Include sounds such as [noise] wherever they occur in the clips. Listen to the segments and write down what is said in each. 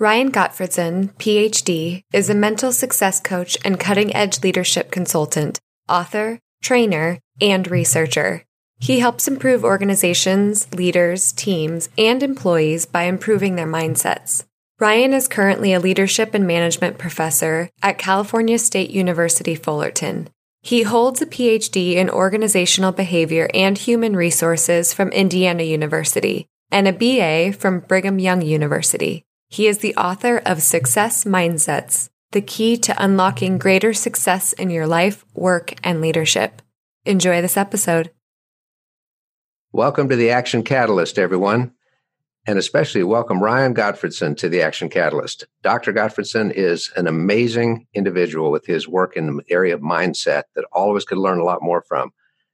Ryan Gottfredson, PhD, is a mental success coach and cutting edge leadership consultant, author, trainer, and researcher. He helps improve organizations, leaders, teams, and employees by improving their mindsets. Ryan is currently a leadership and management professor at California State University Fullerton. He holds a PhD in organizational behavior and human resources from Indiana University and a BA from Brigham Young University. He is the author of Success Mindsets, the key to unlocking greater success in your life, work, and leadership. Enjoy this episode. Welcome to the Action Catalyst, everyone, and especially welcome Ryan Gottfredson to the Action Catalyst. Dr. Gottfredson is an amazing individual with his work in the area of mindset that all of us could learn a lot more from.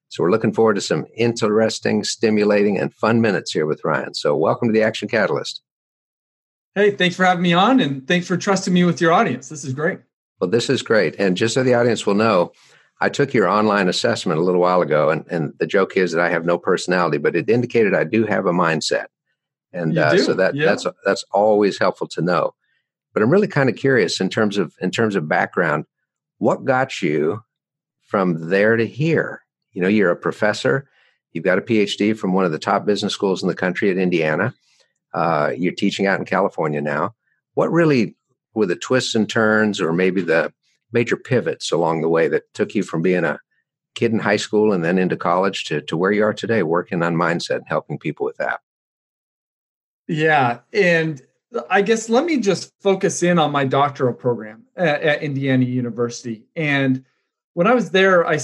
So we're looking forward to some interesting, stimulating, and fun minutes here with Ryan. So welcome to the Action Catalyst. Hey, thanks for having me on and thanks for trusting me with your audience. This is great. Well, this is great. And just so the audience will know, I took your online assessment a little while ago, and, and the joke is that I have no personality, but it indicated I do have a mindset. And uh, so that yeah. that's that's always helpful to know. But I'm really kind of curious in terms of in terms of background, what got you from there to here? You know, you're a professor, you've got a PhD from one of the top business schools in the country at Indiana. Uh, you're teaching out in California now. What really were the twists and turns, or maybe the major pivots along the way that took you from being a kid in high school and then into college to, to where you are today, working on mindset and helping people with that? Yeah. And I guess let me just focus in on my doctoral program at, at Indiana University. And when I was there, I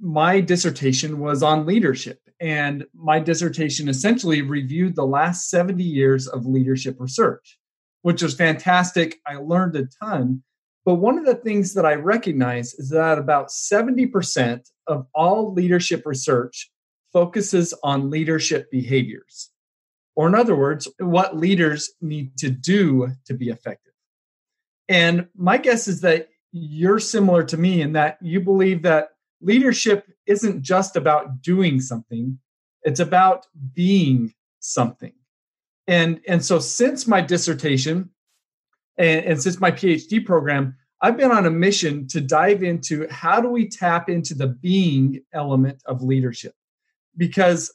my dissertation was on leadership. And my dissertation essentially reviewed the last 70 years of leadership research, which was fantastic. I learned a ton. But one of the things that I recognize is that about 70% of all leadership research focuses on leadership behaviors. Or, in other words, what leaders need to do to be effective. And my guess is that you're similar to me in that you believe that leadership isn't just about doing something, it's about being something. And, and so since my dissertation and, and since my PhD program, I've been on a mission to dive into how do we tap into the being element of leadership? Because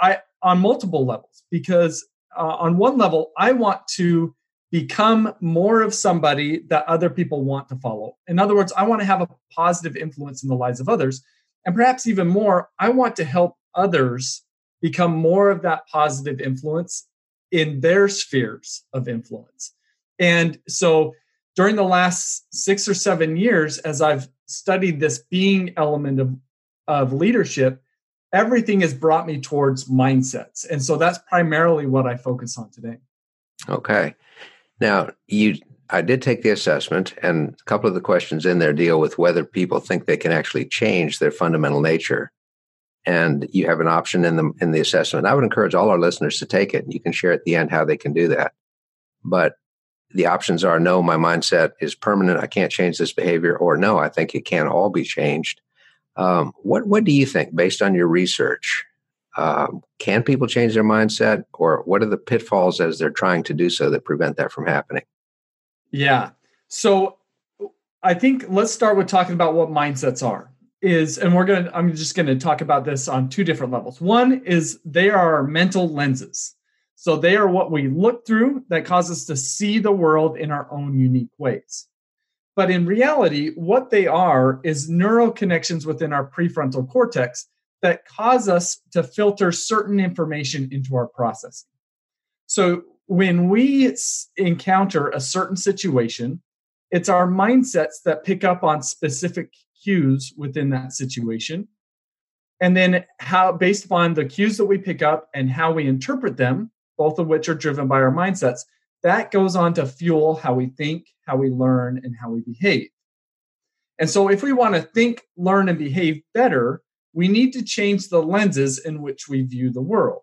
I, on multiple levels, because uh, on one level, I want to become more of somebody that other people want to follow. In other words, I want to have a positive influence in the lives of others. And perhaps even more, I want to help others become more of that positive influence in their spheres of influence. And so during the last six or seven years, as I've studied this being element of, of leadership, everything has brought me towards mindsets. And so that's primarily what I focus on today. Okay. Now, you I did take the assessment, and a couple of the questions in there deal with whether people think they can actually change their fundamental nature. And you have an option in the in the assessment. I would encourage all our listeners to take it. And you can share at the end how they can do that. But the options are no, my mindset is permanent. I can't change this behavior, or no, I think it can all be changed. Um, what what do you think, based on your research? Um, can people change their mindset, or what are the pitfalls as they're trying to do so that prevent that from happening? Yeah. So I think let's start with talking about what mindsets are. Is and we're gonna I'm just gonna talk about this on two different levels. One is they are mental lenses. So they are what we look through that cause us to see the world in our own unique ways. But in reality, what they are is neural connections within our prefrontal cortex that cause us to filter certain information into our processing. So when we encounter a certain situation, it's our mindsets that pick up on specific cues within that situation. And then how based upon the cues that we pick up and how we interpret them, both of which are driven by our mindsets, that goes on to fuel how we think, how we learn, and how we behave. And so, if we want to think, learn, and behave better, we need to change the lenses in which we view the world.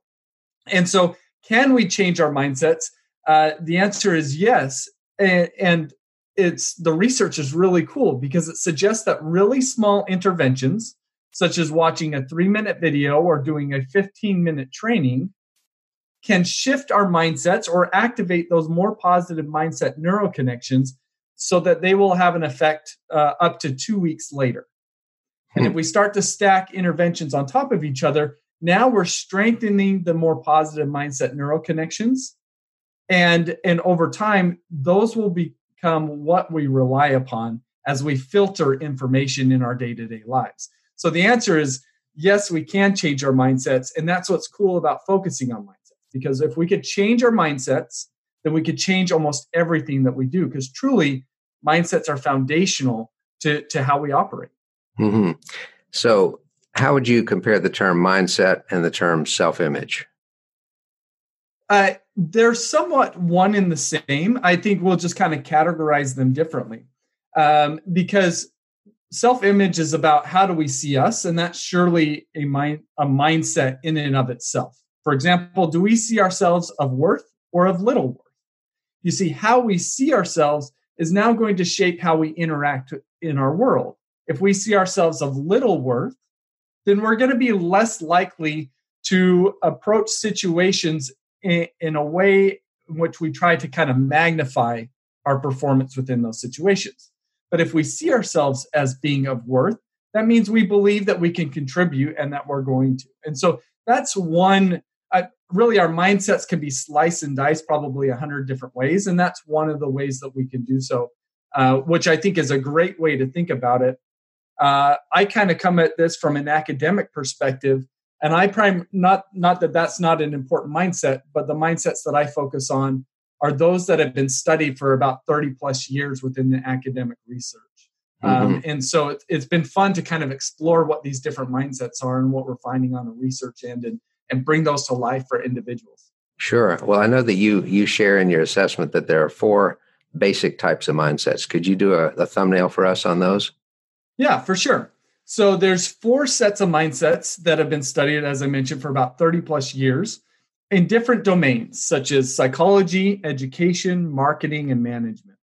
And so, can we change our mindsets? Uh, the answer is yes. And, and it's the research is really cool because it suggests that really small interventions, such as watching a three minute video or doing a 15 minute training, can shift our mindsets or activate those more positive mindset neural connections so that they will have an effect uh, up to two weeks later. And if hmm. we start to stack interventions on top of each other, now we're strengthening the more positive mindset neural connections. And, and over time, those will become what we rely upon as we filter information in our day to day lives. So the answer is yes, we can change our mindsets. And that's what's cool about focusing on mindsets. Because if we could change our mindsets, then we could change almost everything that we do. Because truly, mindsets are foundational to, to how we operate. Mm-hmm. So, how would you compare the term mindset and the term self image? Uh, they're somewhat one in the same. I think we'll just kind of categorize them differently um, because self image is about how do we see us, and that's surely a mind a mindset in and of itself. For example, do we see ourselves of worth or of little worth? You see, how we see ourselves is now going to shape how we interact in our world. If we see ourselves of little worth, then we're going to be less likely to approach situations in, in a way in which we try to kind of magnify our performance within those situations. But if we see ourselves as being of worth, that means we believe that we can contribute and that we're going to. And so that's one. Uh, really, our mindsets can be sliced and diced probably a hundred different ways, and that's one of the ways that we can do so, uh, which I think is a great way to think about it. Uh, I kind of come at this from an academic perspective, and I prime not not that that's not an important mindset, but the mindsets that I focus on are those that have been studied for about 30 plus years within the academic research. Um, mm-hmm. Um, and so it, it's been fun to kind of explore what these different mindsets are and what we're finding on the research end and, and bring those to life for individuals. Sure. Well, I know that you you share in your assessment that there are four basic types of mindsets. Could you do a, a thumbnail for us on those? Yeah, for sure. So there's four sets of mindsets that have been studied, as I mentioned, for about 30 plus years in different domains such as psychology, education, marketing, and management.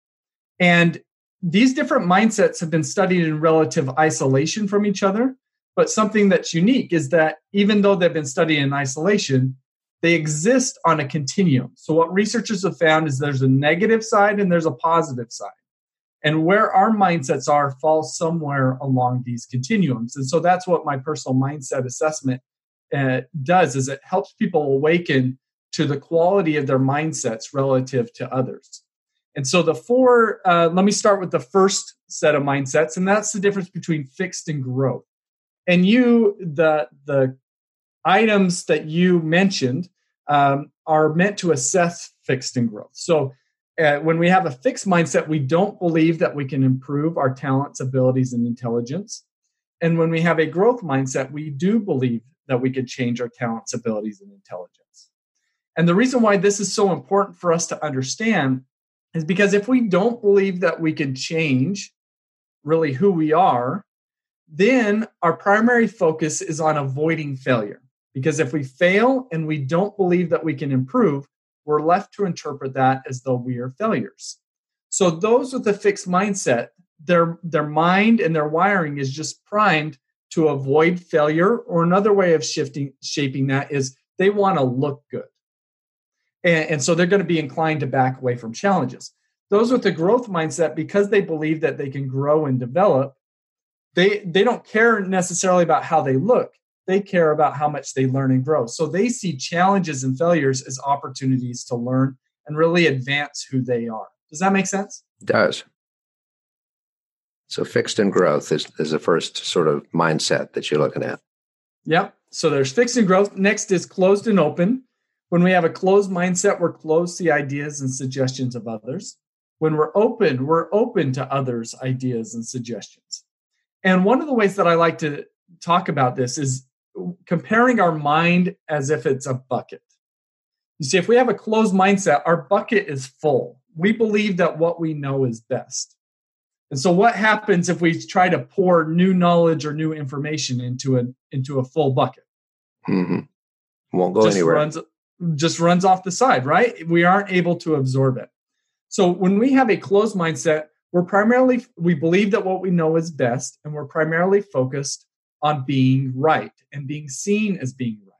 And these different mindsets have been studied in relative isolation from each other. But something that's unique is that even though they've been studied in isolation, they exist on a continuum. So, what researchers have found is there's a negative side and there's a positive side and where our mindsets are falls somewhere along these continuums. And so that's what my personal mindset assessment uh, does is it helps people awaken to the quality of their mindsets relative to others. And so the four uh, let me start with the first set of mindsets and that's the difference between fixed and growth. And you the the items that you mentioned um, are meant to assess fixed and growth. So uh, when we have a fixed mindset, we don't believe that we can improve our talents, abilities, and intelligence. And when we have a growth mindset, we do believe that we can change our talents, abilities, and intelligence. And the reason why this is so important for us to understand is because if we don't believe that we can change really who we are, then our primary focus is on avoiding failure. Because if we fail and we don't believe that we can improve, we're left to interpret that as though we are failures. So those with a fixed mindset, their their mind and their wiring is just primed to avoid failure. Or another way of shifting shaping that is they want to look good. And, and so they're going to be inclined to back away from challenges. Those with a growth mindset, because they believe that they can grow and develop, they they don't care necessarily about how they look they care about how much they learn and grow. So they see challenges and failures as opportunities to learn and really advance who they are. Does that make sense? It does. So fixed and growth is, is the first sort of mindset that you're looking at. Yep. So there's fixed and growth. Next is closed and open. When we have a closed mindset, we're closed to the ideas and suggestions of others. When we're open, we're open to others' ideas and suggestions. And one of the ways that I like to talk about this is comparing our mind as if it's a bucket. You see, if we have a closed mindset, our bucket is full. We believe that what we know is best. And so what happens if we try to pour new knowledge or new information into a into a full bucket? Mm-hmm. Won't go just anywhere. Runs, just runs off the side, right? We aren't able to absorb it. So when we have a closed mindset, we're primarily we believe that what we know is best, and we're primarily focused on being right and being seen as being right.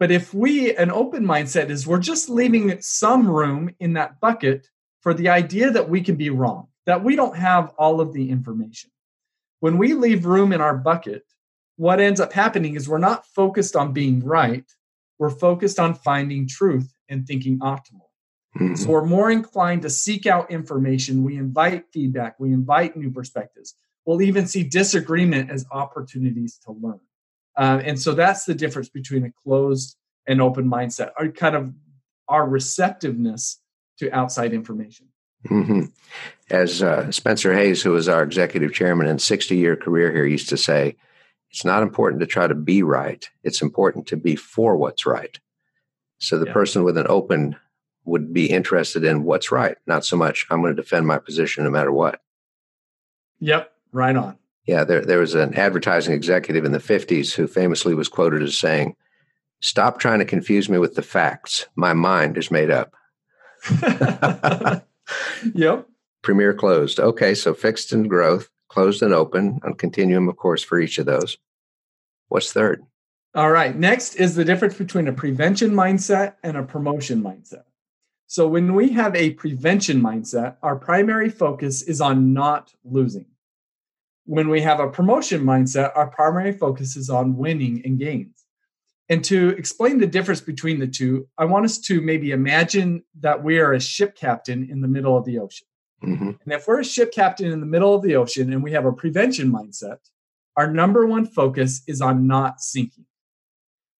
But if we, an open mindset is we're just leaving some room in that bucket for the idea that we can be wrong, that we don't have all of the information. When we leave room in our bucket, what ends up happening is we're not focused on being right, we're focused on finding truth and thinking optimal. Mm-hmm. So we're more inclined to seek out information. We invite feedback, we invite new perspectives. We'll even see disagreement as opportunities to learn. Uh, and so that's the difference between a closed and open mindset, our kind of our receptiveness to outside information. Mm-hmm. As uh, Spencer Hays, who was our executive chairman and 60 year career here, used to say, it's not important to try to be right. It's important to be for what's right. So the yeah. person with an open would be interested in what's right, not so much I'm going to defend my position no matter what. Yep, right on. Yeah, there, there was an advertising executive in the 50s who famously was quoted as saying, Stop trying to confuse me with the facts. My mind is made up. [laughs] yep. Premier closed. Okay, so fixed and growth, closed and open, on continuum, of course, for each of those. What's third? All right. Next is the difference between a prevention mindset and a promotion mindset. So, when we have a prevention mindset, our primary focus is on not losing when we have a promotion mindset, our primary focus is on winning and gains. And to explain the difference between the two, I want us to maybe imagine that we are a ship captain in the middle of the ocean. Mm-hmm. And if we're a ship captain in the middle of the ocean and we have a prevention mindset, our number one focus is on not sinking.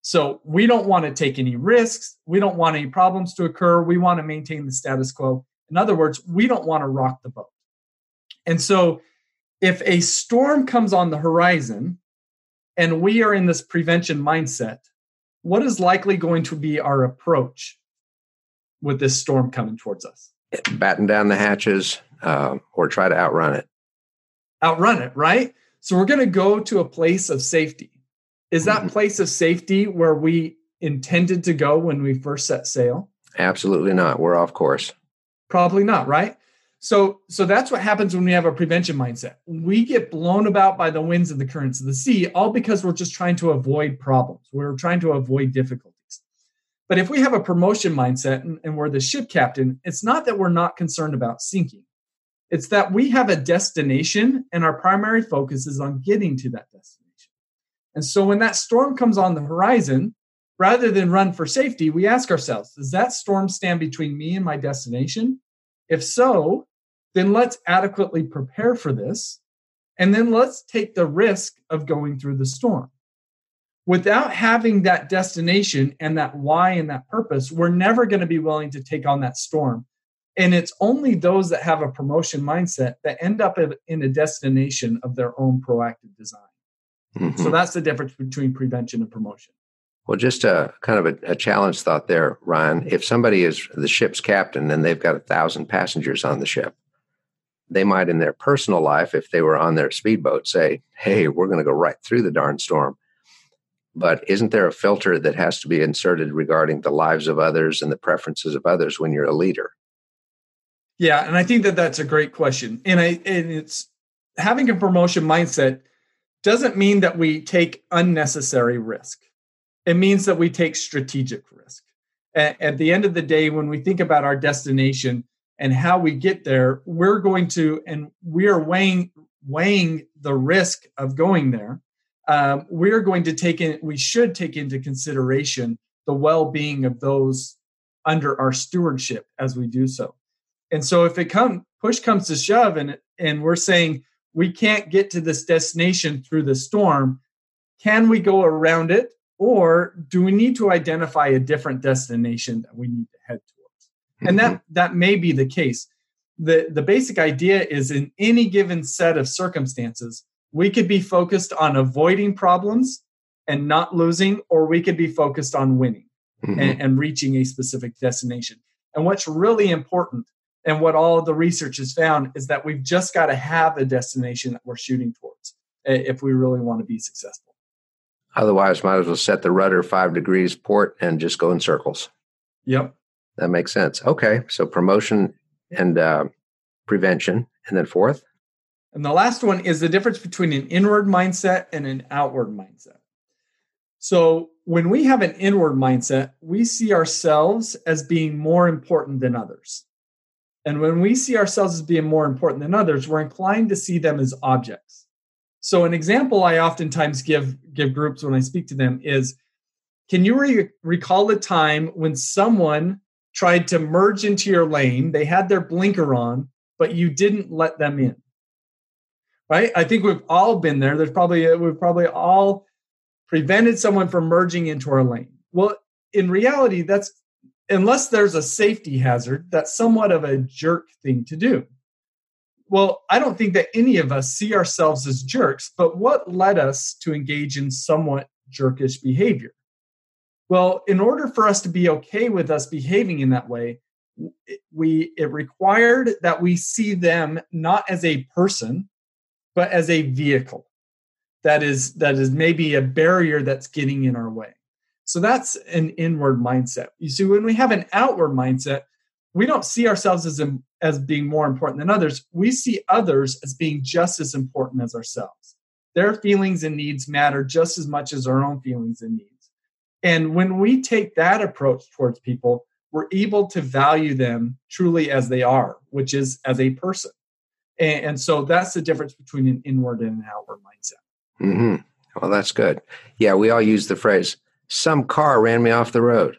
So we don't want to take any risks. We don't want any problems to occur. We want to maintain the status quo. In other words, we don't want to rock the boat. And so if a storm comes on the horizon and we are in this prevention mindset, what is likely going to be our approach with this storm coming towards us? Batten down the hatches uh, or try to outrun it. Outrun it, right? So we're going to go to a place of safety. Is that mm-hmm. place of safety where we intended to go when we first set sail? Absolutely not. We're off course. Probably not, right? So, so that's what happens when we have a prevention mindset. We get blown about by the winds and the currents of the sea, all because we're just trying to avoid problems. We're trying to avoid difficulties. But if we have a promotion mindset and, and we're the ship captain, it's not that we're not concerned about sinking. It's that we have a destination and our primary focus is on getting to that destination. And so when that storm comes on the horizon, rather than run for safety, we ask ourselves, does that storm stand between me and my destination? If so, then let's adequately prepare for this. And then let's take the risk of going through the storm. Without having that destination and that why and that purpose, we're never going to be willing to take on that storm. And it's only those that have a promotion mindset that end up in a destination of their own proactive design. Mm-hmm. So that's the difference between prevention and promotion. Well, just a kind of a, a, challenge thought there, Ryan. If somebody is the ship's captain and they've got a thousand passengers on the ship, they might in their personal life, if they were on their speedboat, say, Hey, we're going to go right through the darn storm. But isn't there a filter that has to be inserted regarding the lives of others and the preferences of others when you're a leader? Yeah, and I think that that's a great question. And I and it's having a promotion mindset doesn't mean that we take unnecessary risk. It means that we take strategic risk. At, at the end of the day, when we think about our destination, and how we get there, we're going to, and we are weighing weighing the risk of going there. Um, we're going to take in, we should take into consideration the well-being of those under our stewardship as we do so. And so, if it come push comes to shove, and and we're saying we can't get to this destination through the storm, can we go around it, or do we need to identify a different destination that we need to head to? And that mm-hmm. that may be the case the the basic idea is in any given set of circumstances we could be focused on avoiding problems and not losing or we could be focused on winning mm-hmm. and, and reaching a specific destination. And what's really important and what all the research has found is that we've just got to have a destination that we're shooting towards if we really want to be successful. Otherwise, might as well set the rudder five degrees port and just go in circles. Yep. That makes sense. Okay. So promotion and uh, prevention. And then fourth? And the last one is the difference between an inward mindset and an outward mindset. So when we have an inward mindset, we see ourselves as being more important than others. And when we see ourselves as being more important than others, we're inclined to see them as objects. So an example I oftentimes give give groups when I speak to them is can you re- recall a time when someone tried to merge into your lane, they had their blinker on, but you didn't let them in? Right? I think we've all been there. There's probably we've probably all prevented someone from merging into our lane. Well, in reality, that's unless there's a safety hazard, that's somewhat of a jerk thing to do. Well, I don't think that any of us see ourselves as jerks, but what led us to engage in somewhat jerkish behavior? Well, in order for us to be okay with us behaving in that way, we it required that we see them not as a person, but as a vehicle that is that is maybe a barrier that's getting in our way. So that's an inward mindset. You see, when we have an outward mindset, we don't see ourselves as, as being more important than others. We see others as being just as important as ourselves. Their feelings and needs matter just as much as our own feelings and needs. And when we take that approach towards people, we're able to value them truly as they are, which is as a person. And, and so that's the difference between an inward and an outward mindset. Mm-hmm. Well, that's good. Yeah, we all use the phrase, some car ran me off the road,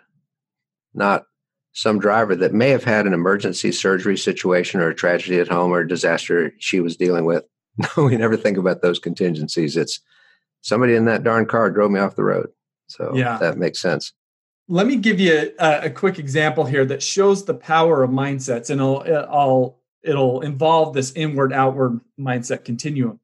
not some driver that may have had an emergency surgery situation or a tragedy at home or a disaster she was dealing with. [laughs] No, we never think about those contingencies. It's somebody in that darn car drove me off the road. So yeah. that makes sense. Let me give you a, a quick example here that shows the power of mindsets, and I'll, uh, it'll, it'll involve this inward outward mindset continuum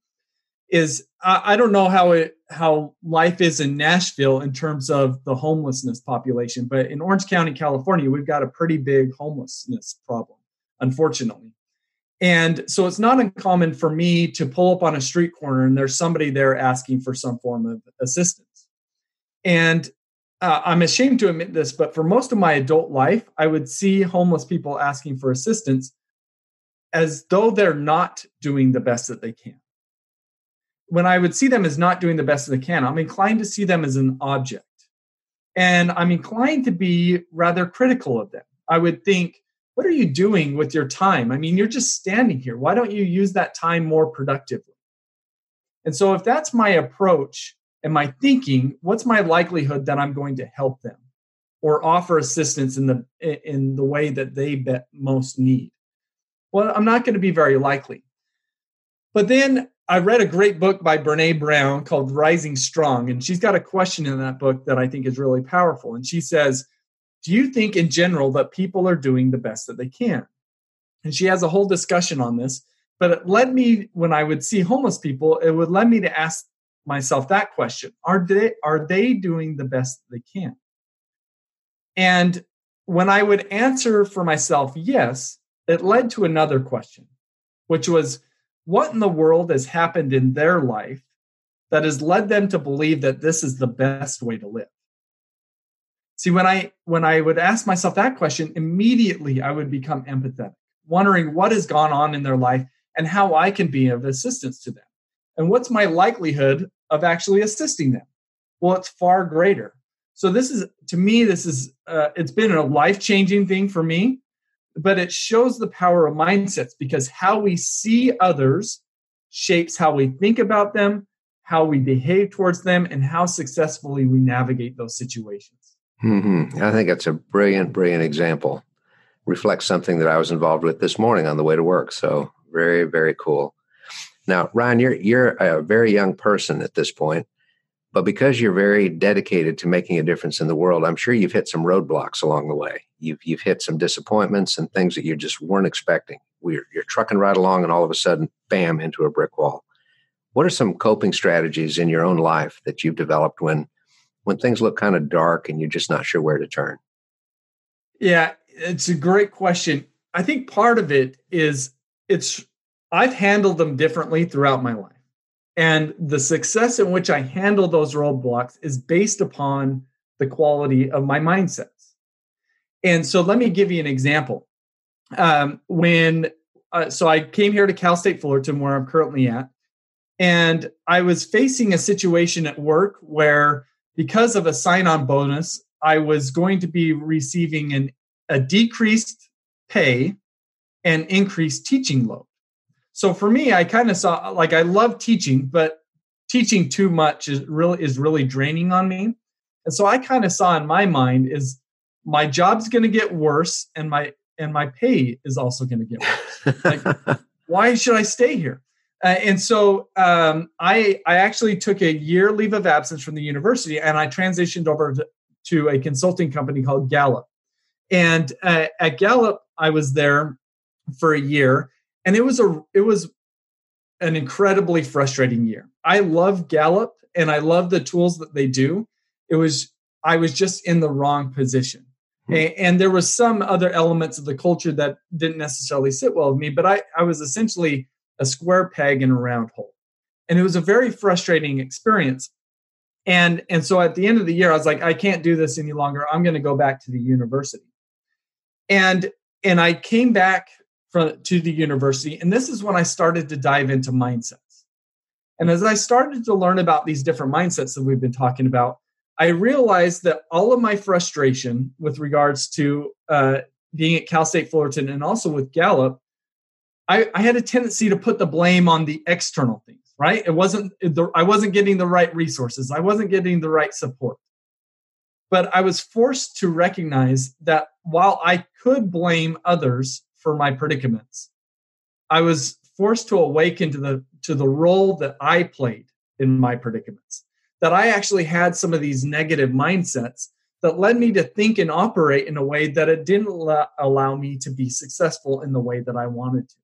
is I, I don't know how it how life is in Nashville in terms of the homelessness population, but in Orange County, California, we've got a pretty big homelessness problem, unfortunately. And so it's not uncommon for me to pull up on a street corner and there's somebody there asking for some form of assistance. And uh, I'm ashamed to admit this, but for most of my adult life, I would see homeless people asking for assistance as though they're not doing the best that they can when I would see them as not doing the best that they can, I'm inclined to see them as an object. And I'm inclined to be rather critical of them. I would think, what are you doing with your time? I mean, you're just standing here. Why don't you use that time more productively? And so, if that's my approach and my thinking, what's my likelihood that I'm going to help them or offer assistance in the in the way that they most need? Well, I'm not going to be very likely. But then I read a great book by Brene Brown called Rising Strong, and she's got a question in that book that I think is really powerful. And she says, Do you think in general that people are doing the best that they can? And she has a whole discussion on this. But it led me, when I would see homeless people, it would lead me to ask myself that question Are they, are they doing the best they can? And when I would answer for myself, yes, it led to another question, which was, what in the world has happened in their life that has led them to believe that this is the best way to live see when i when i would ask myself that question immediately i would become empathetic wondering what has gone on in their life and how i can be of assistance to them and what's my likelihood of actually assisting them well it's far greater so this is to me this is uh, it's been a life changing thing for me but it shows the power of mindsets because how we see others shapes how we think about them, how we behave towards them, and how successfully we navigate those situations. Mm-hmm. I think that's a brilliant, brilliant example. Reflects something that I was involved with this morning on the way to work. So very, very cool. Now, Ryan, you're you're a very young person at this point. But because you're very dedicated to making a difference in the world, I'm sure you've hit some roadblocks along the way. You've you've hit some disappointments and things that you just weren't expecting. We're, you're trucking right along, and all of a sudden, bam, into a brick wall. What are some coping strategies in your own life that you've developed when when things look kind of dark and you're just not sure where to turn? Yeah, it's a great question. I think part of it is it's I've handled them differently throughout my life. And the success in which I handle those roadblocks is based upon the quality of my mindsets. And so let me give you an example. Um, when uh, so I came here to Cal State Fullerton, where I'm currently at, and I was facing a situation at work where, because of a sign-on bonus, I was going to be receiving an, a decreased pay and increased teaching load. So for me, I kind of saw like I love teaching, but teaching too much is really is really draining on me. And so I kind of saw in my mind is my job's going to get worse and my and my pay is also going to get worse. like, [laughs] why should I stay here? Uh, and so um, I I actually took a year leave of absence from the university and I transitioned over to, to a consulting company called Gallup. And uh, at Gallup, I was there for a year and it was a it was an incredibly frustrating year. I love Gallup and I love the tools that they do. It was I was just in the wrong position. Hmm. And, and there was some other elements of the culture that didn't necessarily sit well with me, but I, I was essentially a square peg in a round hole. And it was a very frustrating experience. And, and so at the end of the year, I was like, I can't do this any longer. I'm going to go back to the university. And and I came back from to the university and this is when i started to dive into mindsets. And as i started to learn about these different mindsets that we've been talking about i realized that all of my frustration with regards to uh, being at cal state fullerton and also with gallup I, I, had a tendency to put the blame on the external things right? It wasn't i wasn't getting the right resources. I wasn't getting the right support. But i was forced to recognize that while i could blame others for my predicaments. I was forced to awaken to the to the role that I played in my predicaments. That I actually had some of these negative mindsets that led me to think and operate in a way that it didn't allow me to be successful in the way that I wanted to.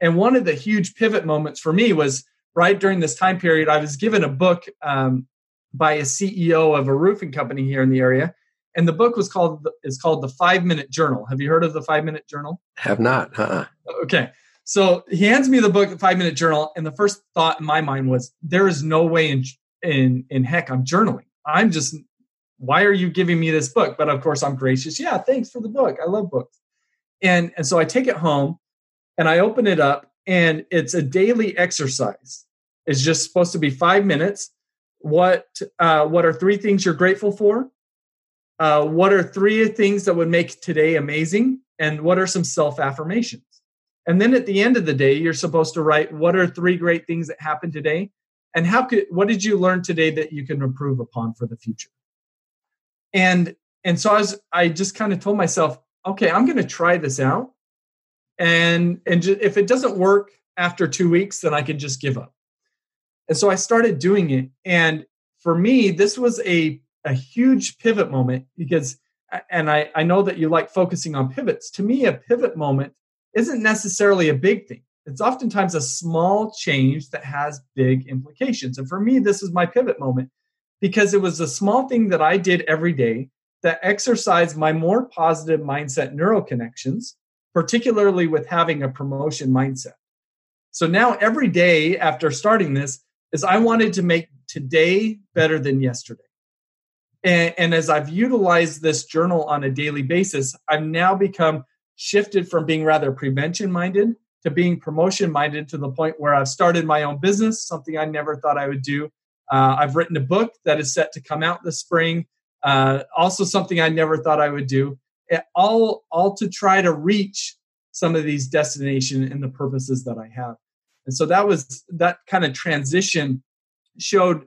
And one of the huge pivot moments for me was right during this time period. I was given a book um, by a CEO of a roofing company here in the area, and the book was called is called the Five Minute Journal. Have you heard of the Five Minute Journal? Have not. Uh-uh. Okay, so he hands me the book, the Five Minute Journal, and the first thought in my mind was, there is no way in in in heck I'm journaling. I'm just why are you giving me this book? But of course I'm gracious. Yeah, thanks for the book. I love books. And and so I take it home and I open it up and it's a daily exercise. It's just supposed to be five minutes. What uh, what are three things you're grateful for? Uh, what are three things that would make today amazing? And what are some self affirmations and then at the end of the day you're supposed to write what are three great things that happened today? And how could what did you learn today that you can improve upon for the future? And and so i was i just kind of told myself okay i'm going to try this out. And and if it doesn't work after two weeks then i can just give up. And so i started doing it. And for me this was a a huge pivot moment because and I, I know that you like focusing on pivots. To me, a pivot moment isn't necessarily a big thing. It's oftentimes a small change that has big implications. And for me, this is my pivot moment because it was a small thing that I did every day that exercised my more positive mindset neural connections, particularly with having a promotion mindset. So now every day after starting this is I wanted to make today better than yesterday. And, and as I've utilized this journal on a daily basis, I've now become shifted from being rather prevention minded to being promotion minded to the point where I've started my own business, something I never thought I would do. Uh, I've written a book that is set to come out this spring, uh, also something I never thought I would do. It, all, all to try to reach some of these destination and the purposes that I have. And so that was that kind of transition showed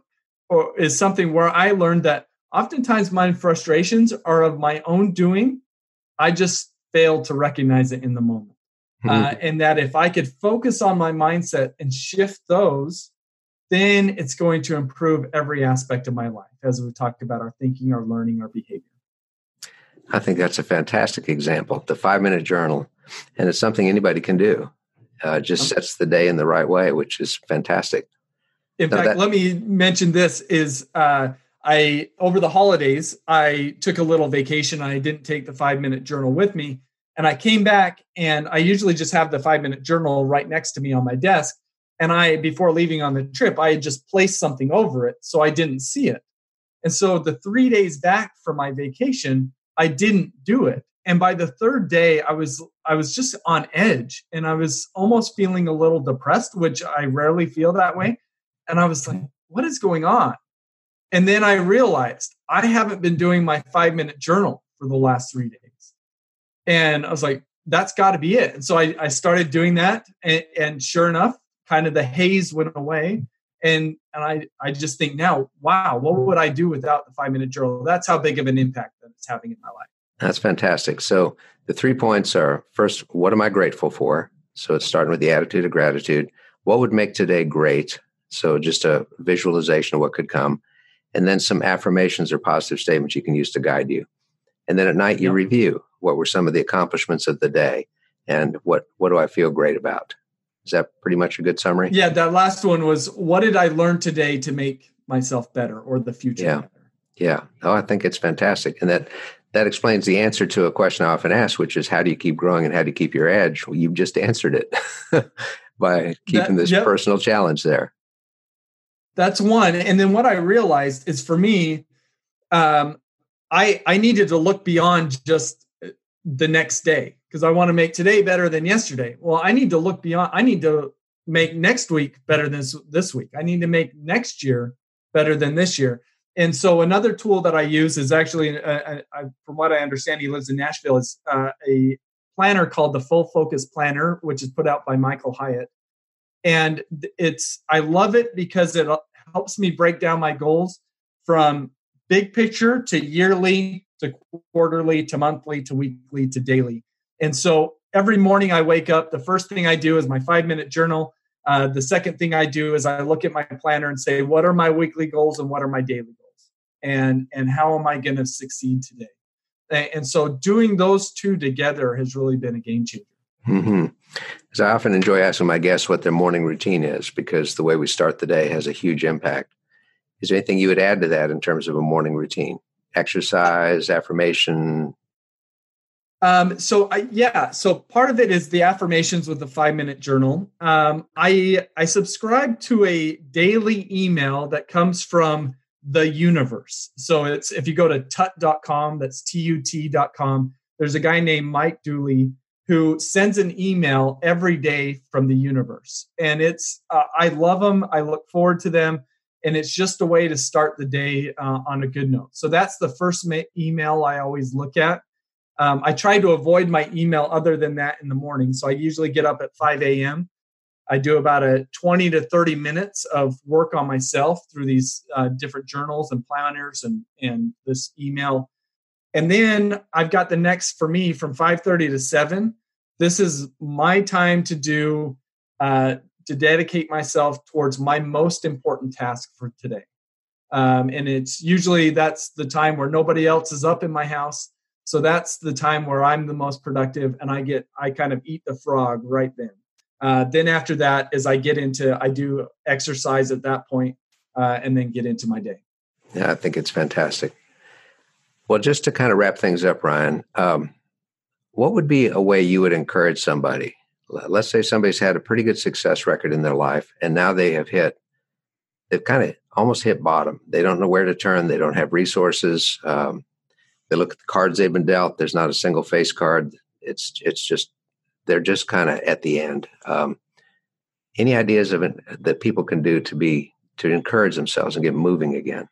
or is something where I learned that oftentimes my frustrations are of my own doing. I just fail to recognize it in the moment. Mm-hmm. Uh, and that if I could focus on my mindset and shift those, then it's going to improve every aspect of my life, as we talked about our thinking, our learning, our behavior. I think that's a fantastic example. The five minute journal, and it's something anybody can do. Uh, just sets the day in the right way, which is fantastic. In fact, that, let me mention this: is uh, I over the holidays I took a little vacation. I didn't take the five minute journal with me, and I came back and I usually just have the five minute journal right next to me on my desk. And I before leaving on the trip, I had just placed something over it so I didn't see it. And so the three days back from my vacation, I didn't do it. And by the third day, I was I was just on edge and I was almost feeling a little depressed, which I rarely feel that way. And I was like, what is going on? And then I realized I haven't been doing my five minute journal for the last three days. And I was like, that's got to be it. And so I, I started doing that. And, and, sure enough, kind of the haze went away. And, and I, I just think now, wow, what would I do without the five minute journal? That's how big of an impact that it's having in my life. That's fantastic. So the three points are first, what am I grateful for? So it's starting with the attitude of gratitude. What would make today great? So just a visualization of what could come and then some affirmations or positive statements you can use to guide you. And then at night you yep. review what were some of the accomplishments of the day and what what do I feel great about. Is that pretty much a good summary? Yeah, that last one was what did I learn today to make myself better or the future yeah. better? Yeah. Oh, I think it's fantastic. And that that explains the answer to a question I often ask, which is how do you keep growing and how do you keep your edge? Well, you've just answered it [laughs] by keeping that, this yep. personal challenge there. That's one. And then what I realized is for me, um, I I needed to look beyond just the next day because I want to make today better than yesterday. Well, I need to look beyond. I need to make next week better than this, week. I need to make next year better than this year. And so another tool that I use is actually, uh, uh, uh from what I understand, he lives in Nashville. Is uh, a planner called the Full Focus Planner, which is put out by Michael Hyatt and it's i love it because it helps me break down my goals from big picture to yearly to quarterly to monthly to weekly to daily. And so every morning i wake up the first thing i do is my five minute journal. Uh, the second thing i do is i look at my planner and say what are my weekly goals and what are my daily goals? And and how am i going to succeed today? And so doing those two together has really been a game changer Mm-hmm. Because I often enjoy asking my guests what their morning routine is because the way we start the day has a huge impact. Is there anything you would add to that in terms of a morning routine? Exercise, affirmation? Um, so I, yeah, so part of it is the affirmations with the five minute journal. Um, I I subscribe to a daily email that comes from the universe. So it's if you go to tut.com, that's T-U-T.com, there's a guy named Mike Dooley who sends an email every day from the universe. And it's, uh, I love them. I look forward to them. And it's just a way to start the day uh, on a good note. So that's the first ma- email I always look at. Um, I try to avoid my email other than that in the morning. So I usually get up at 5 a.m. I do about a 20 to 30 minutes of work on myself through these uh, different journals and planners and, and this email and then I've got the next for me from 5:30 to 7. This is my time to do uh, to dedicate myself towards my most important task for today. Um, and it's usually that's the time where nobody else is up in my house. So that's the time where I'm the most productive, and I get I kind of eat the frog right then. Uh, then after that, as I get into, I do exercise at that point, uh, and then get into my day. Yeah, I think it's fantastic. Well, just to kind of wrap things up, Ryan, um, what would be a way you would encourage somebody? Let's say somebody's had a pretty good success record in their life, and now they have hit, they've kind of almost hit bottom. They don't know where to turn. They don't have resources. Um, they look at the cards they've been dealt. There's not a single face card. It's it's just they're just kind of at the end. Um, any ideas of that people can do to be to encourage themselves and get moving again?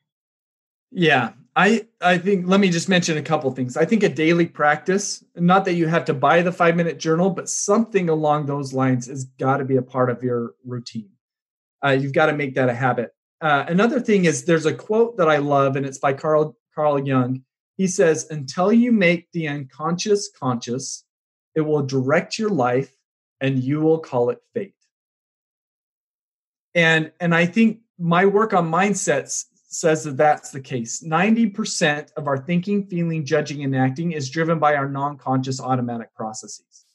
Yeah, I I think let me just mention a couple things. I think a daily practice, not that you have to buy the 5-minute journal, but something along those lines has got to be a part of your routine. Uh, you've got to make that a habit. Uh, another thing is there's a quote that I love and it's by Carl Carl Jung. He says, "Until you make the unconscious conscious, it will direct your life and you will call it fate." And and I think my work on mindsets says that that's the case. 90% of our thinking, feeling, judging, and acting is driven by our non conscious automatic processes.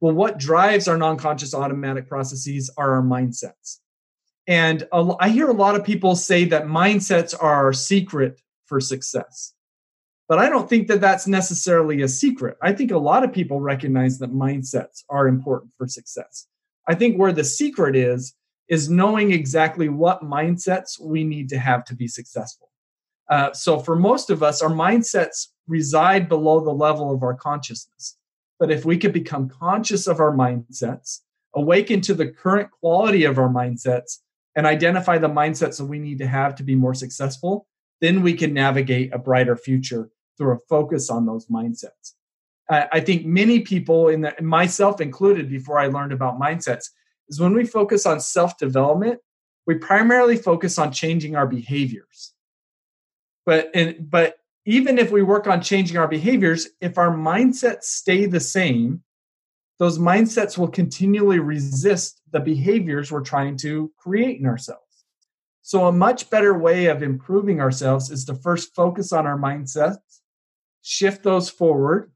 Well, what drives our non conscious automatic processes are our mindsets. And I hear a lot of people say that mindsets are our secret for success. But I don't think that that's necessarily a secret. I think a lot of people recognize that mindsets are important for success. I think where the secret is, is knowing exactly what mindsets we need to have to be successful. Uh, so for most of us, our mindsets reside below the level of our consciousness. But if we could become conscious of our mindsets, awaken to the current quality of our mindsets, and identify the mindsets that we need to have to be more successful, then we can navigate a brighter future through a focus on those mindsets. I think many people, in the, myself included, before I learned about mindsets, is when we focus on self development, we primarily focus on changing our behaviors. But and, but even if we work on changing our behaviors, if our mindsets stay the same, those mindsets will continually resist the behaviors we're trying to create in ourselves. So, a much better way of improving ourselves is to first focus on our mindsets, shift those forward.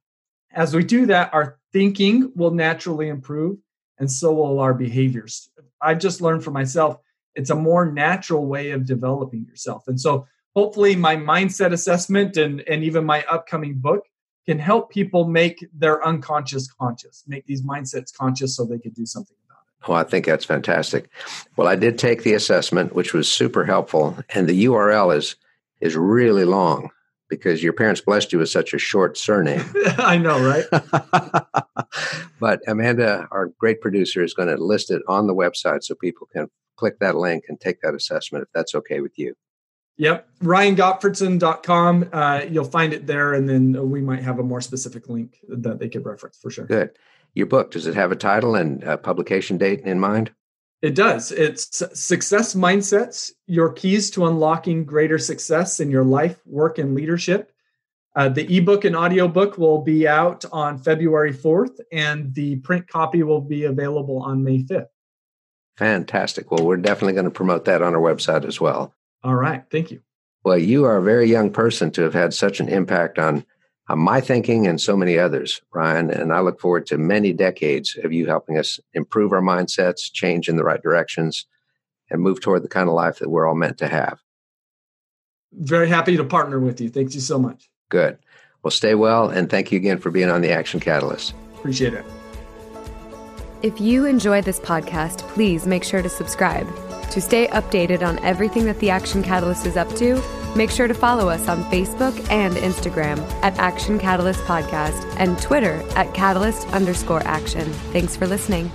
As we do that, our thinking will naturally improve, and so will our behaviors. I've just learned for myself, it's a more natural way of developing yourself. And so, hopefully my mindset assessment and, and even my upcoming book can help people make their unconscious conscious, make these mindsets conscious so they can do something about it. Oh, I think that's fantastic. Well, I did take the assessment, which was super helpful, and the URL is is really long because your parents blessed you with such a short surname. [laughs] I know, right? [laughs] but Amanda, our great producer, is going to list it on the website so people can click that link and take that assessment if that's okay with you. Yep. RyanGottfredson.com. Uh, you'll find it there. And then we might have a more specific link that they could reference for sure. Good. Your book, does it have a title and a publication date in mind? It does. It's Success Mindsets Your Keys to Unlocking Greater Success in Your Life, Work, and Leadership. Uh, the ebook and audiobook will be out on February 4th, and the print copy will be available on May 5th. Fantastic. Well, we're definitely going to promote that on our website as well. All right. Thank you. Well, you are a very young person to have had such an impact on, on my thinking and so many others, Ryan. And I look forward to many decades of you helping us improve our mindsets, change in the right directions, and move toward the kind of life that we're all meant to have. Very happy to partner with you. Thank you so much. Good. Well, stay well, and thank you again for being on the Action Catalyst. Appreciate it. If you enjoy this podcast, please make sure to subscribe. To stay updated on everything that the Action Catalyst is up to, make sure to follow us on Facebook and Instagram at Action Catalyst Podcast and Twitter at Catalyst underscore action. Thanks for listening.